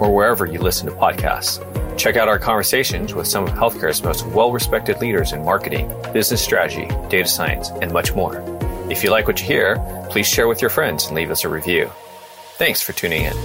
or wherever you listen to podcasts. Check out our conversations with some of healthcare's most well respected leaders in marketing, business strategy, data science, and much more. If you like what you hear, please share with your friends and leave us a review. Thanks for tuning in.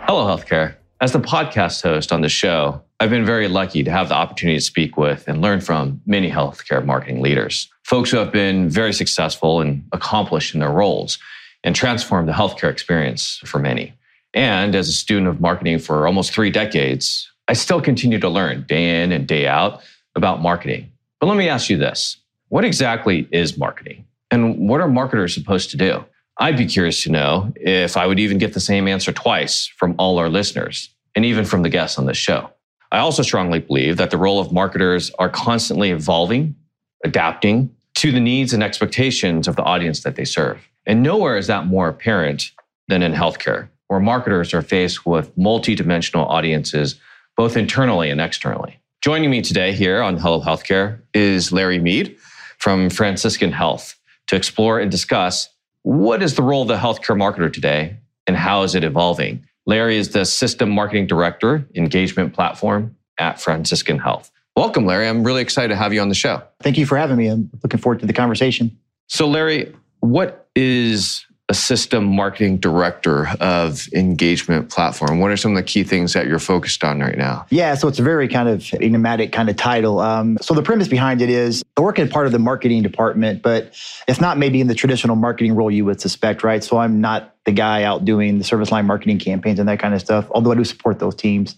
Hello, Healthcare. As the podcast host on the show, I've been very lucky to have the opportunity to speak with and learn from many healthcare marketing leaders, folks who have been very successful and accomplished in their roles and transformed the healthcare experience for many. And as a student of marketing for almost three decades, I still continue to learn day in and day out about marketing. But let me ask you this what exactly is marketing? And what are marketers supposed to do? I'd be curious to know if I would even get the same answer twice from all our listeners and even from the guests on this show. I also strongly believe that the role of marketers are constantly evolving, adapting to the needs and expectations of the audience that they serve. And nowhere is that more apparent than in healthcare, where marketers are faced with multidimensional audiences, both internally and externally. Joining me today here on Hello Healthcare is Larry Meade from Franciscan Health to explore and discuss what is the role of the healthcare marketer today and how is it evolving. Larry is the System Marketing Director, Engagement Platform at Franciscan Health. Welcome, Larry. I'm really excited to have you on the show. Thank you for having me. I'm looking forward to the conversation. So, Larry, what is a system marketing director of engagement platform? What are some of the key things that you're focused on right now? Yeah so it's a very kind of enigmatic kind of title. Um, so the premise behind it is i work in part of the marketing department but it's not maybe in the traditional marketing role you would suspect right? So i'm not the guy out doing the service line marketing campaigns and that kind of stuff although i do support those teams.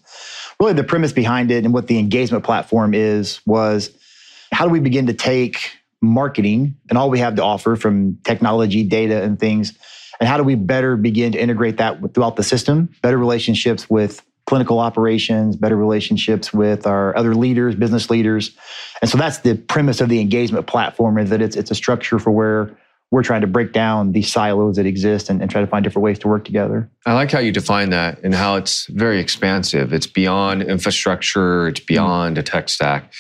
Really the premise behind it and what the engagement platform is was how do we begin to take marketing and all we have to offer from technology, data, and things. And how do we better begin to integrate that throughout the system? Better relationships with clinical operations, better relationships with our other leaders, business leaders. And so that's the premise of the engagement platform is that it's, it's a structure for where we're trying to break down these silos that exist and, and, try to find different ways to work together. I like how you define that and how it's very expansive. It's beyond infrastructure, it's beyond mm-hmm. a tech stack.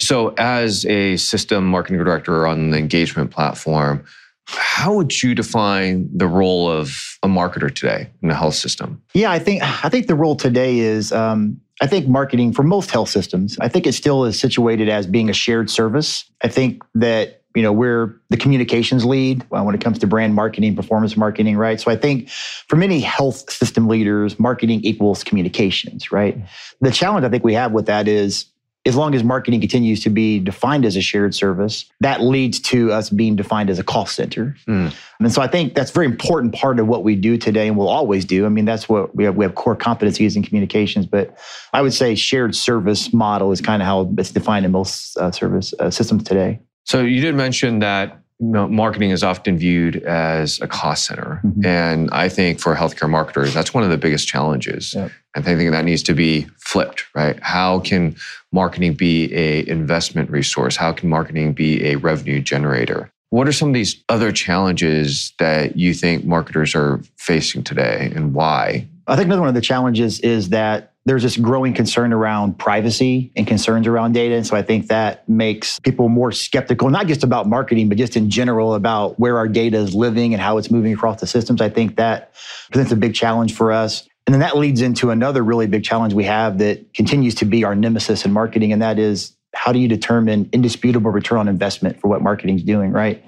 So, as a system marketing director on the engagement platform, how would you define the role of a marketer today in the health system? Yeah, I think I think the role today is um, I think marketing for most health systems. I think it still is situated as being a shared service. I think that you know we're the communications lead uh, when it comes to brand marketing, performance marketing, right? So I think for many health system leaders, marketing equals communications, right? The challenge I think we have with that is as long as marketing continues to be defined as a shared service, that leads to us being defined as a cost center. Mm. And so I think that's a very important part of what we do today and will always do. I mean, that's what we have, we have core competencies in communications, but I would say shared service model is kind of how it's defined in most uh, service uh, systems today. So you did mention that marketing is often viewed as a cost center. Mm-hmm. And I think for healthcare marketers, that's one of the biggest challenges. Yep. I think that needs to be flipped, right? How can marketing be a investment resource? How can marketing be a revenue generator? What are some of these other challenges that you think marketers are facing today and why? I think another one of the challenges is that there's this growing concern around privacy and concerns around data. And so I think that makes people more skeptical, not just about marketing, but just in general about where our data is living and how it's moving across the systems. I think that presents a big challenge for us. And then that leads into another really big challenge we have that continues to be our nemesis in marketing, and that is how do you determine indisputable return on investment for what marketing is doing, right?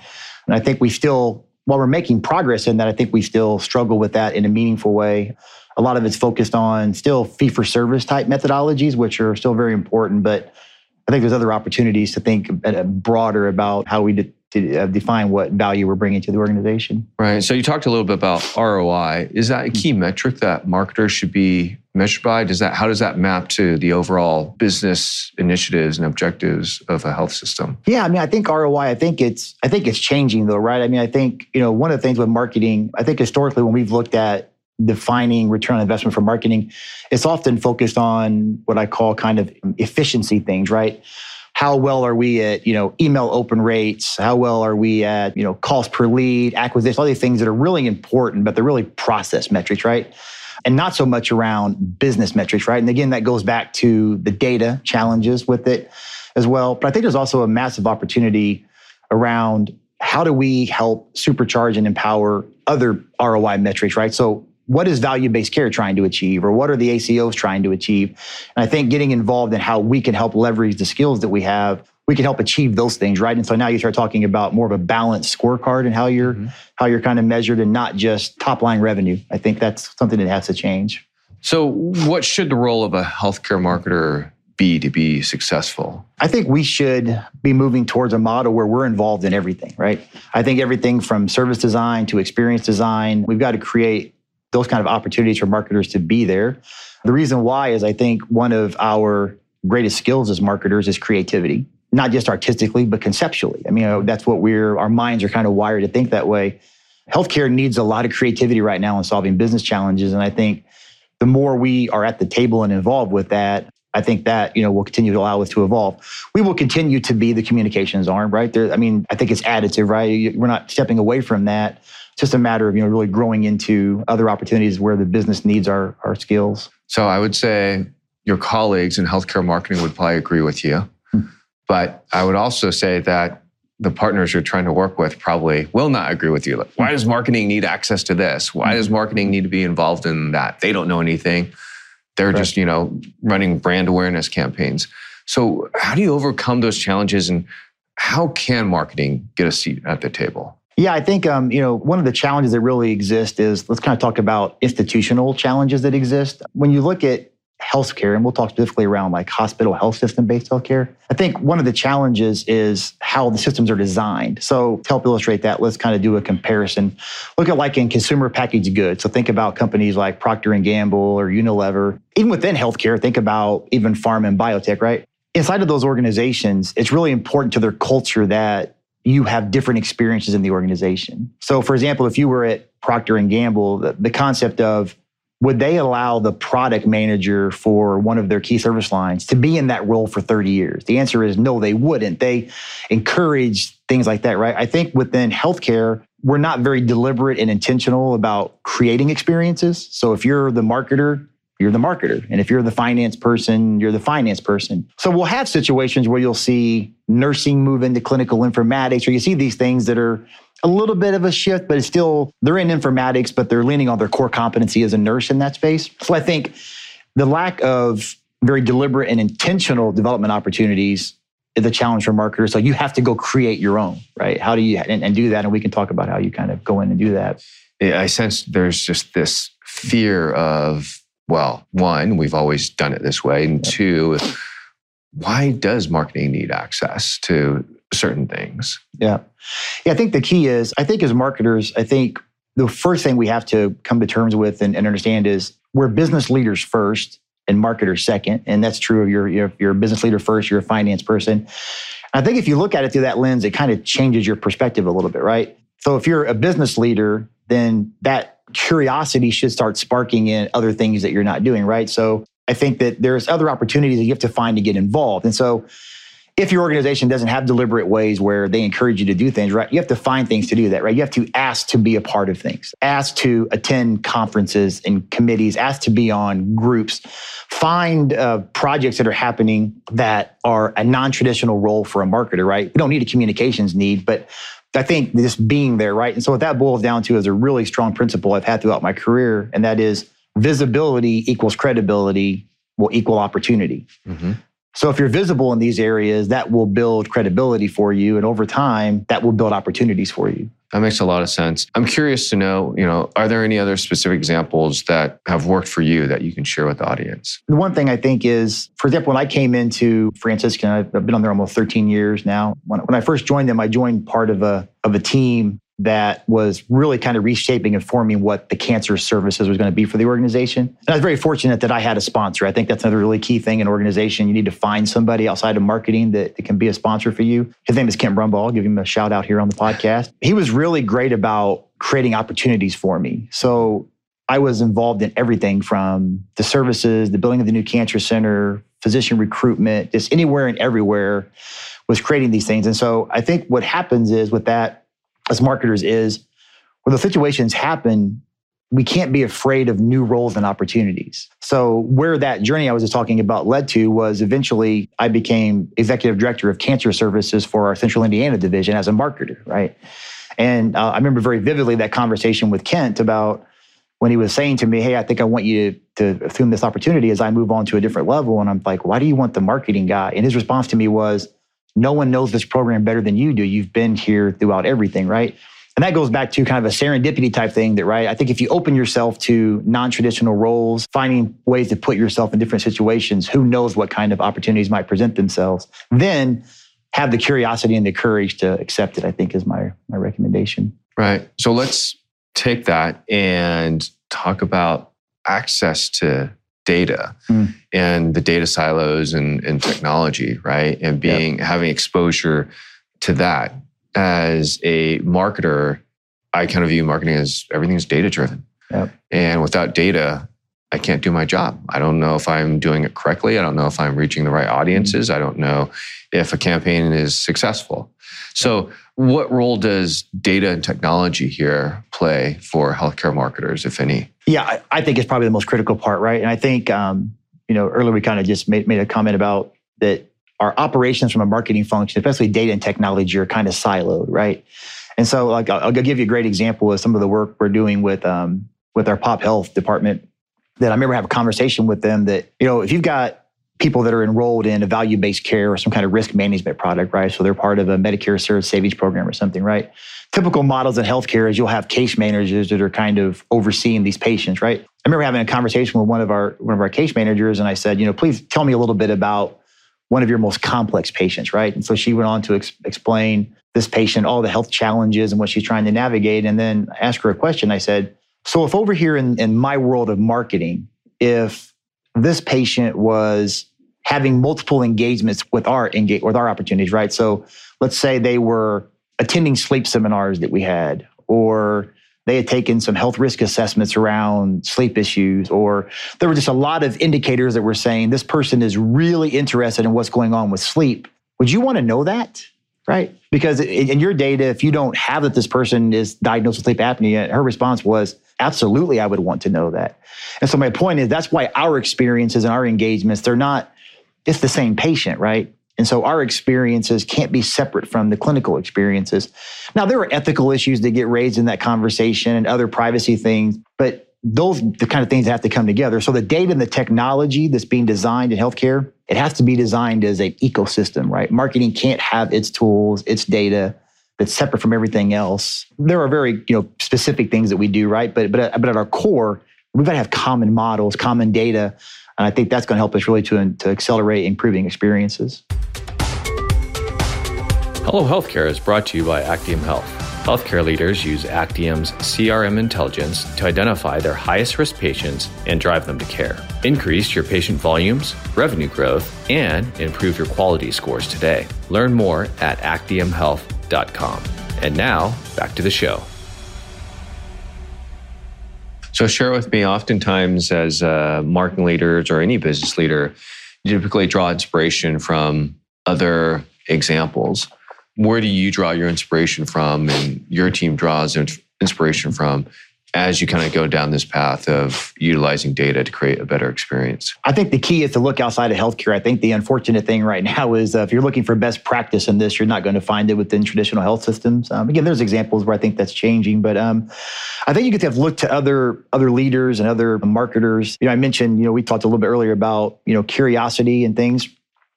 And I think we still, while we're making progress in that, I think we still struggle with that in a meaningful way. A lot of it's focused on still fee for service type methodologies, which are still very important. But I think there's other opportunities to think broader about how we to uh, define what value we're bringing to the organization. Right. So you talked a little bit about ROI. Is that a key metric that marketers should be measured by? Does that how does that map to the overall business initiatives and objectives of a health system? Yeah, I mean, I think ROI. I think it's I think it's changing though, right? I mean, I think you know one of the things with marketing. I think historically when we've looked at defining return on investment for marketing, it's often focused on what I call kind of efficiency things, right? How well are we at, you know, email open rates? How well are we at, you know, cost per lead, acquisition, all these things that are really important, but they're really process metrics, right? And not so much around business metrics, right? And again, that goes back to the data challenges with it as well. But I think there's also a massive opportunity around how do we help supercharge and empower other ROI metrics, right? So what is value-based care trying to achieve or what are the ACOs trying to achieve? And I think getting involved in how we can help leverage the skills that we have, we can help achieve those things, right? And so now you start talking about more of a balanced scorecard and how you're mm-hmm. how you're kind of measured and not just top line revenue. I think that's something that has to change. So what should the role of a healthcare marketer be to be successful? I think we should be moving towards a model where we're involved in everything, right? I think everything from service design to experience design, we've got to create those kind of opportunities for marketers to be there. The reason why is I think one of our greatest skills as marketers is creativity, not just artistically, but conceptually. I mean, that's what we're, our minds are kind of wired to think that way. Healthcare needs a lot of creativity right now in solving business challenges. And I think the more we are at the table and involved with that, I think that you know will continue to allow us to evolve. We will continue to be the communications arm, right? There, I mean, I think it's additive, right? We're not stepping away from that. It's just a matter of you know really growing into other opportunities where the business needs our our skills. So I would say your colleagues in healthcare marketing would probably agree with you, hmm. but I would also say that the partners you're trying to work with probably will not agree with you. Like, why does marketing need access to this? Why does marketing need to be involved in that? They don't know anything. They're right. just, you know, running brand awareness campaigns. So, how do you overcome those challenges and how can marketing get a seat at the table? Yeah, I think um, you know one of the challenges that really exist is let's kind of talk about institutional challenges that exist. When you look at healthcare, and we'll talk specifically around like hospital health system based healthcare. I think one of the challenges is how the systems are designed. So to help illustrate that, let's kind of do a comparison. Look at like in consumer packaged goods. So think about companies like Procter and Gamble or Unilever. Even within healthcare, think about even pharma and biotech, right? Inside of those organizations, it's really important to their culture that you have different experiences in the organization. So for example, if you were at Procter and Gamble, the, the concept of would they allow the product manager for one of their key service lines to be in that role for 30 years? The answer is no, they wouldn't. They encourage things like that, right? I think within healthcare, we're not very deliberate and intentional about creating experiences. So if you're the marketer, you're the marketer. And if you're the finance person, you're the finance person. So we'll have situations where you'll see nursing move into clinical informatics, or you see these things that are a little bit of a shift, but it's still, they're in informatics, but they're leaning on their core competency as a nurse in that space. So I think the lack of very deliberate and intentional development opportunities is a challenge for marketers. So you have to go create your own, right? How do you, and, and do that? And we can talk about how you kind of go in and do that. I sense there's just this fear of, well, one, we've always done it this way. And two, why does marketing need access to certain things. Yeah. Yeah. I think the key is, I think as marketers, I think the first thing we have to come to terms with and, and understand is we're business leaders first and marketers second. And that's true of your, your, your business leader first, you're a finance person. I think if you look at it through that lens, it kind of changes your perspective a little bit, right? So if you're a business leader, then that curiosity should start sparking in other things that you're not doing, right? So I think that there's other opportunities that you have to find to get involved. And so if your organization doesn't have deliberate ways where they encourage you to do things, right, you have to find things to do that, right? You have to ask to be a part of things, ask to attend conferences and committees, ask to be on groups, find uh, projects that are happening that are a non traditional role for a marketer, right? We don't need a communications need, but I think just being there, right? And so what that boils down to is a really strong principle I've had throughout my career, and that is visibility equals credibility will equal opportunity. Mm-hmm. So if you're visible in these areas, that will build credibility for you. And over time, that will build opportunities for you. That makes a lot of sense. I'm curious to know, you know, are there any other specific examples that have worked for you that you can share with the audience? The one thing I think is, for example, when I came into Franciscan, I've been on there almost 13 years now. When, when I first joined them, I joined part of a of a team that was really kind of reshaping and forming what the cancer services was going to be for the organization. And I was very fortunate that I had a sponsor. I think that's another really key thing in organization. You need to find somebody outside of marketing that, that can be a sponsor for you. His name is Kent Brumbaugh. I'll give him a shout out here on the podcast. He was really great about creating opportunities for me. So I was involved in everything from the services, the building of the new cancer center, physician recruitment, just anywhere and everywhere was creating these things. And so I think what happens is with that as marketers is when the situations happen, we can't be afraid of new roles and opportunities. So, where that journey I was just talking about led to was eventually I became executive director of cancer services for our Central Indiana division as a marketer, right? And uh, I remember very vividly that conversation with Kent about when he was saying to me, Hey, I think I want you to, to assume this opportunity as I move on to a different level. And I'm like, Why do you want the marketing guy? And his response to me was, No one knows this program better than you do. You've been here throughout everything, right? And that goes back to kind of a serendipity type thing that, right? I think if you open yourself to non traditional roles, finding ways to put yourself in different situations, who knows what kind of opportunities might present themselves, then have the curiosity and the courage to accept it, I think is my, my recommendation. Right. So let's take that and talk about access to data mm. and the data silos and, and technology, right? And being yep. having exposure to that as a marketer, I kind of view marketing as everything's data driven. Yep. And without data, I can't do my job. I don't know if I'm doing it correctly. I don't know if I'm reaching the right audiences. I don't know if a campaign is successful. So, what role does data and technology here play for healthcare marketers, if any? Yeah, I, I think it's probably the most critical part, right? And I think, um, you know, earlier we kind of just made, made a comment about that our operations from a marketing function, especially data and technology, are kind of siloed, right? And so, like, I'll, I'll give you a great example of some of the work we're doing with um, with our pop health department. That I remember having a conversation with them that you know if you've got people that are enrolled in a value based care or some kind of risk management product, right? So they're part of a Medicare Service Savings Program or something, right? Typical models in healthcare is you'll have case managers that are kind of overseeing these patients, right? I remember having a conversation with one of our one of our case managers, and I said, you know, please tell me a little bit about one of your most complex patients, right? And so she went on to ex- explain this patient, all the health challenges and what she's trying to navigate. And then I asked her a question. I said, So if over here in, in my world of marketing, if this patient was having multiple engagements with our engage, with our opportunities, right? So let's say they were attending sleep seminars that we had, or they had taken some health risk assessments around sleep issues, or there were just a lot of indicators that were saying this person is really interested in what's going on with sleep. Would you want to know that? Right? Because in your data, if you don't have that this person is diagnosed with sleep apnea, her response was, absolutely, I would want to know that. And so my point is that's why our experiences and our engagements, they're not, it's the same patient, right? And so our experiences can't be separate from the clinical experiences. Now, there are ethical issues that get raised in that conversation and other privacy things, but those the kind of things that have to come together. So the data and the technology that's being designed in healthcare, it has to be designed as an ecosystem, right? Marketing can't have its tools, its data that's separate from everything else. There are very, you know, specific things that we do, right? But but but at our core, we've got to have common models, common data and I think that's going to help us really to, to accelerate improving experiences. Hello Healthcare is brought to you by Actium Health. Healthcare leaders use Actium's CRM intelligence to identify their highest risk patients and drive them to care. Increase your patient volumes, revenue growth, and improve your quality scores today. Learn more at actiumhealth.com. And now, back to the show. So share with me, oftentimes as uh, marketing leaders or any business leader, you typically draw inspiration from other examples. Where do you draw your inspiration from and your team draws inspiration from as you kind of go down this path of utilizing data to create a better experience? I think the key is to look outside of healthcare. I think the unfortunate thing right now is uh, if you're looking for best practice in this, you're not going to find it within traditional health systems. Um, again, there's examples where I think that's changing, but um, I think you to have looked to other other leaders and other marketers. You know, I mentioned, you know, we talked a little bit earlier about you know curiosity and things.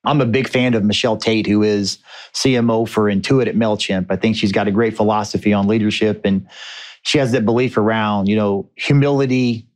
I'm a big fan of Michelle Taite, who is CMO for Intuit at MailChimp. I think she's got a great philosophy on leadership and she has that belief around, you know, humility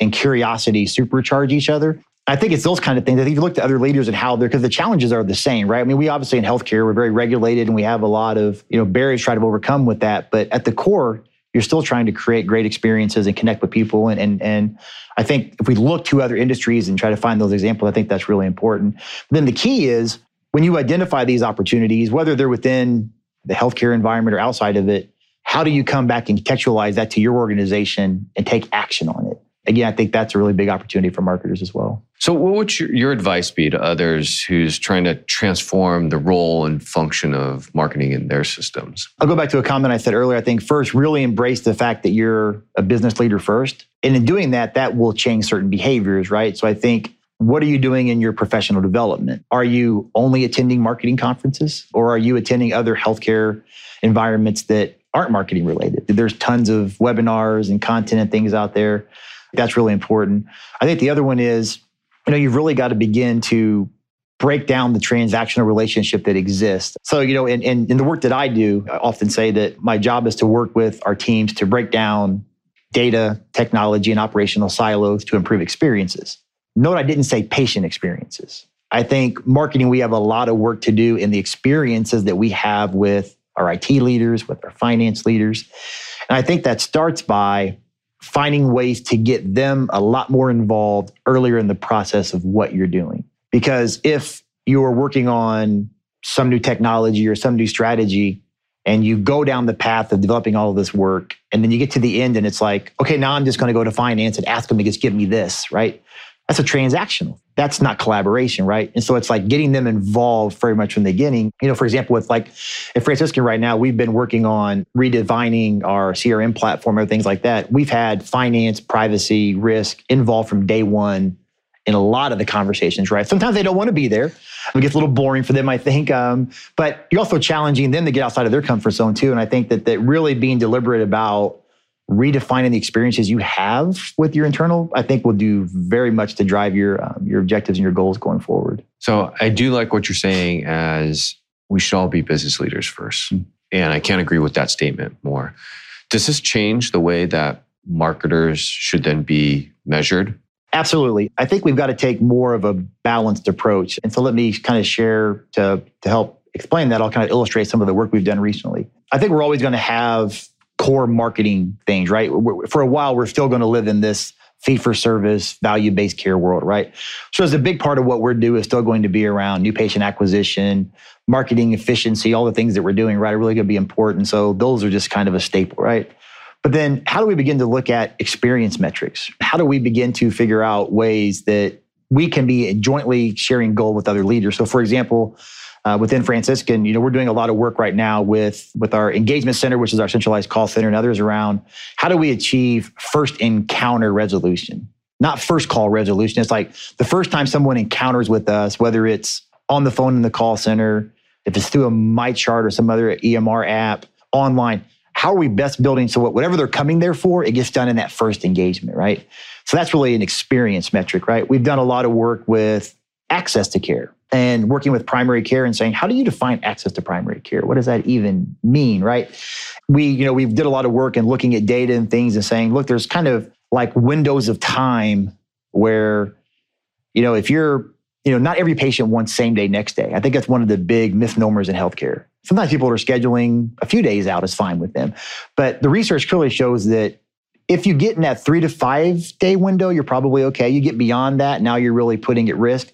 and curiosity supercharge each other. I think it's those kind of things. I think if you look at other leaders and how they're, because the challenges are the same, right? I mean, we obviously in healthcare, we're very regulated and we have a lot of, you know, barriers to try to overcome with that. But at the core, you're still trying to create great experiences and connect with people. And, and, and I think if we look to other industries and try to find those examples, I think that's really important. But then the key is when you identify these opportunities, whether they're within the healthcare environment or outside of it, how do you come back and contextualize that to your organization and take action on it? again, I think that's a really big opportunity for marketers as well. So, what would your, your advice be to others who's trying to transform the role and function of marketing in their systems? I'll go back to a comment I said earlier. I think first, really embrace the fact that you're a business leader first. And in doing that, that will change certain behaviors, right? So, I think what are you doing in your professional development? Are you only attending marketing conferences or are you attending other healthcare environments that aren't marketing related? There's tons of webinars and content and things out there. That's really important. I think the other one is, you know, you've really got to begin to break down the transactional relationship that exists. So, you know, in, in, in the work that I do, I often say that my job is to work with our teams to break down data, technology, and operational silos to improve experiences. Note I didn't say patient experiences. I think marketing, we have a lot of work to do in the experiences that we have with our IT leaders, with our finance leaders. And I think that starts by finding ways to get them a lot more involved earlier in the process of what you're doing. Because if you're working on some new technology or some new strategy, and you go down the path of developing all of this work, and then you get to the end and it's like, okay, now I'm just going to go to finance and ask them to just give me this, right? That's a transactional. That's not collaboration, right? And so it's like getting them involved very much from the beginning. You know, for example, with like at Franciscan right now, we've been working on redefining our CRM platform or things like that. We've had finance, privacy, risk involved from day one in a lot of the conversations, right? Sometimes they don't want to be there. It gets a little boring for them, I think. Um, but you're also challenging them to get outside of their comfort zone too. And I think that that really being deliberate about redefining the experiences you have with your internal, I think will do very much to drive your um, your objectives and your goals going forward. So I do like what you're saying as we should all be business leaders 1st mm-hmm. And I can't agree with that statement more. Does this change the way that marketers should then be measured? Absolutely. I think we've got to take more of a balanced approach. And so let me kind of share to, to help explain that. I'll kind of illustrate some of the work we've done recently. I think we're always going to have core marketing things, right? For a while, we're still going to live in this fee for service, value based care world, right? So, as a big part of what we're doing is still going to be around new patient acquisition, marketing efficiency, all the things that we're doing, right, are really going to be important. So, those are just kind of a staple, right? But then, how do we begin to look at experience metrics? How do we begin to figure out ways that we can be jointly sharing goal with other leaders? So, for example, uh, within Franciscan, you know, we're doing a lot of work right now with with our engagement center, which is our centralized call center, and others around how do we achieve first encounter resolution, not first call resolution. It's like the first time someone encounters with us, whether it's on the phone in the call center, if it's through a MyChart or some other EMR app, online. How are we best building so whatever they're coming there for, it gets done in that first engagement, right? So that's really an experience metric, right? We've done a lot of work with access to care and working with primary care and saying, how do you define access to primary care? What does that even mean, right? We, you know, we did a lot of work and looking at data and things and saying, look, there's kind of like windows of time where, you know, if you're, you know, not every patient wants same day, next day. I think that's one of the big misnomers in healthcare. Sometimes people are scheduling a few days out is fine with them. But the research clearly shows that if you get in that three to five day window, you're probably okay. You get beyond that, now you're really putting at risk.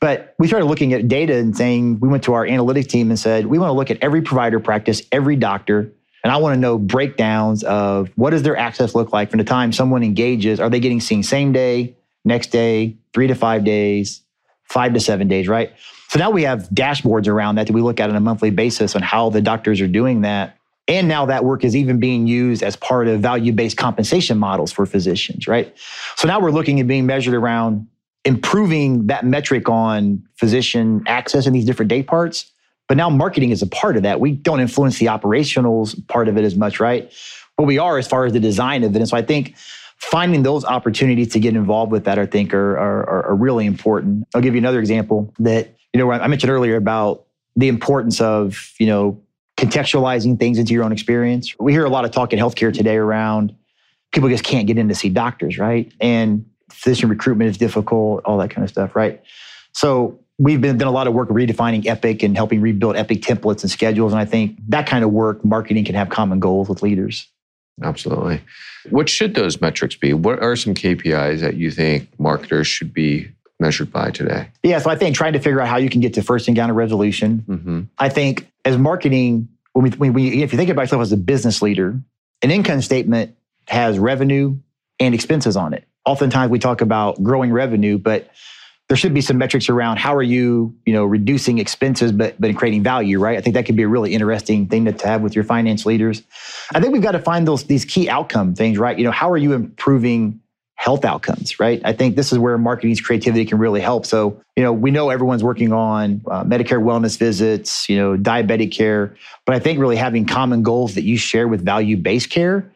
But we started looking at data and saying, we went to our analytics team and said, we want to look at every provider practice, every doctor, and I want to know breakdowns of what does their access look like from the time someone engages. Are they getting seen same day, next day, three to five days, five to seven days, right? So now we have dashboards around that that we look at on a monthly basis on how the doctors are doing that. And now that work is even being used as part of value based compensation models for physicians, right? So now we're looking at being measured around improving that metric on physician access in these different day parts. But now marketing is a part of that. We don't influence the operationals part of it as much, right? But we are as far as the design of it. And so I think finding those opportunities to get involved with that, I think, are, are, are really important. I'll give you another example that, you know, I mentioned earlier about the importance of, you know, contextualizing things into your own experience. We hear a lot of talk in healthcare today around people just can't get in to see doctors, right? And physician recruitment is difficult, all that kind of stuff, right? So we've been done a lot of work redefining Epic and helping rebuild Epic templates and schedules. And I think that kind of work, marketing can have common goals with leaders. Absolutely. What should those metrics be? What are some KPIs that you think marketers should be measured by today? Yeah, so I think trying to figure out how you can get to first encounter resolution. Mm-hmm. I think as marketing, when we, when we, if you think about yourself as a business leader, an income statement has revenue and expenses on it oftentimes we talk about growing revenue, but there should be some metrics around how are you, you know, reducing expenses but but creating value, right? I think that could be a really interesting thing to, to have with your finance leaders. I think we've got to find those these key outcome things, right? You know, how are you improving health outcomes, right? I think this is where marketing's creativity can really help. So, you know, we know everyone's working on uh, Medicare wellness visits, you know, diabetic care, but I think really having common goals that you share with value-based care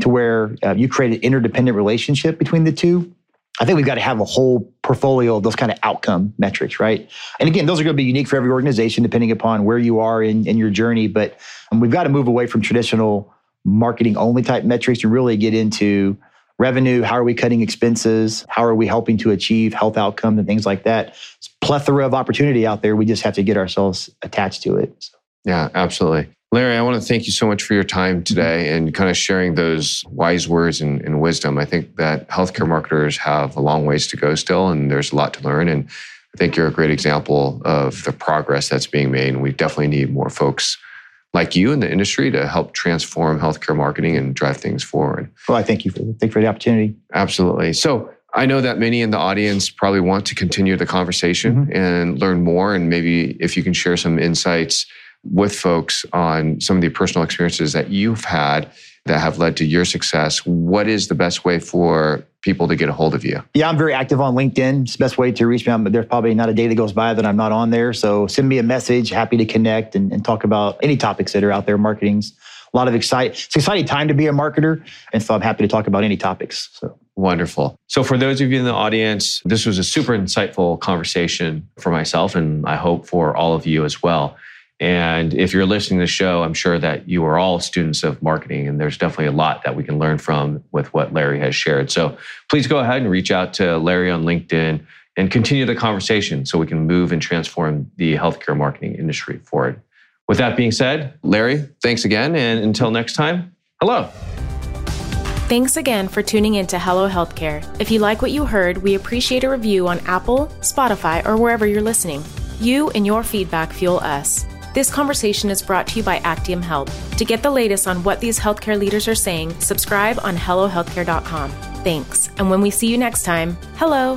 to where uh, you create an interdependent relationship between the two I think we've got to have a whole portfolio of those kind of outcome metrics, right? And again, those are going to be unique for every organization depending upon where you are in, in your journey. But um, we've got to move away from traditional marketing only type metrics to really get into revenue. How are we cutting expenses? How are we helping to achieve health outcomes and things like that? It's plethora of opportunity out there. We just have to get ourselves attached to it. So. Yeah, absolutely. Larry, I want to thank you so much for your time mm-hmm. today and kind of sharing those wise words and, and, wisdom. I think that healthcare marketers have a long ways to go still, and there's a lot to learn. And I think you're a great example of the progress that's being made. And we definitely need more folks like you in the industry to help transform healthcare marketing and drive things forward. Well, I thank you for thank you for the opportunity. Absolutely. So I know that many in the audience probably want to continue the conversation mm-hmm. and learn more. And maybe if you can share some insights with folks on some of the personal experiences that you've had that have led to your success. What is the best way for people to get a hold of you? Yeah, I'm very active on LinkedIn. It's the best way to reach me. But there's probably not a day that goes by that I'm not on there. So send me a message. Happy to connect and, and talk about any topics that are out there. Marketing's a lot of exciting. It's an exciting time to be a marketer, and so I'm happy to talk about any topics. So. Wonderful. So, for those of you in the audience, this was a super insightful conversation for myself, and I hope for all of you as well. And if you're listening to the show, I'm sure that you are all students of marketing, and there's definitely a lot that we can learn from with what Larry has shared. So please go ahead and reach out to Larry on LinkedIn and continue the conversation so we can move and transform the healthcare marketing industry forward. With that being said, Larry, thanks again. And until next time, hello. Thanks again for tuning in to Hello Healthcare. If you like what you heard, we appreciate a review on Apple, Spotify, or wherever you're listening. You and your feedback fuel us. This conversation is brought to you by Actium Health. To get the latest on what these healthcare leaders are saying, subscribe on HelloHealthcare.com. Thanks. And when we see you next time, hello.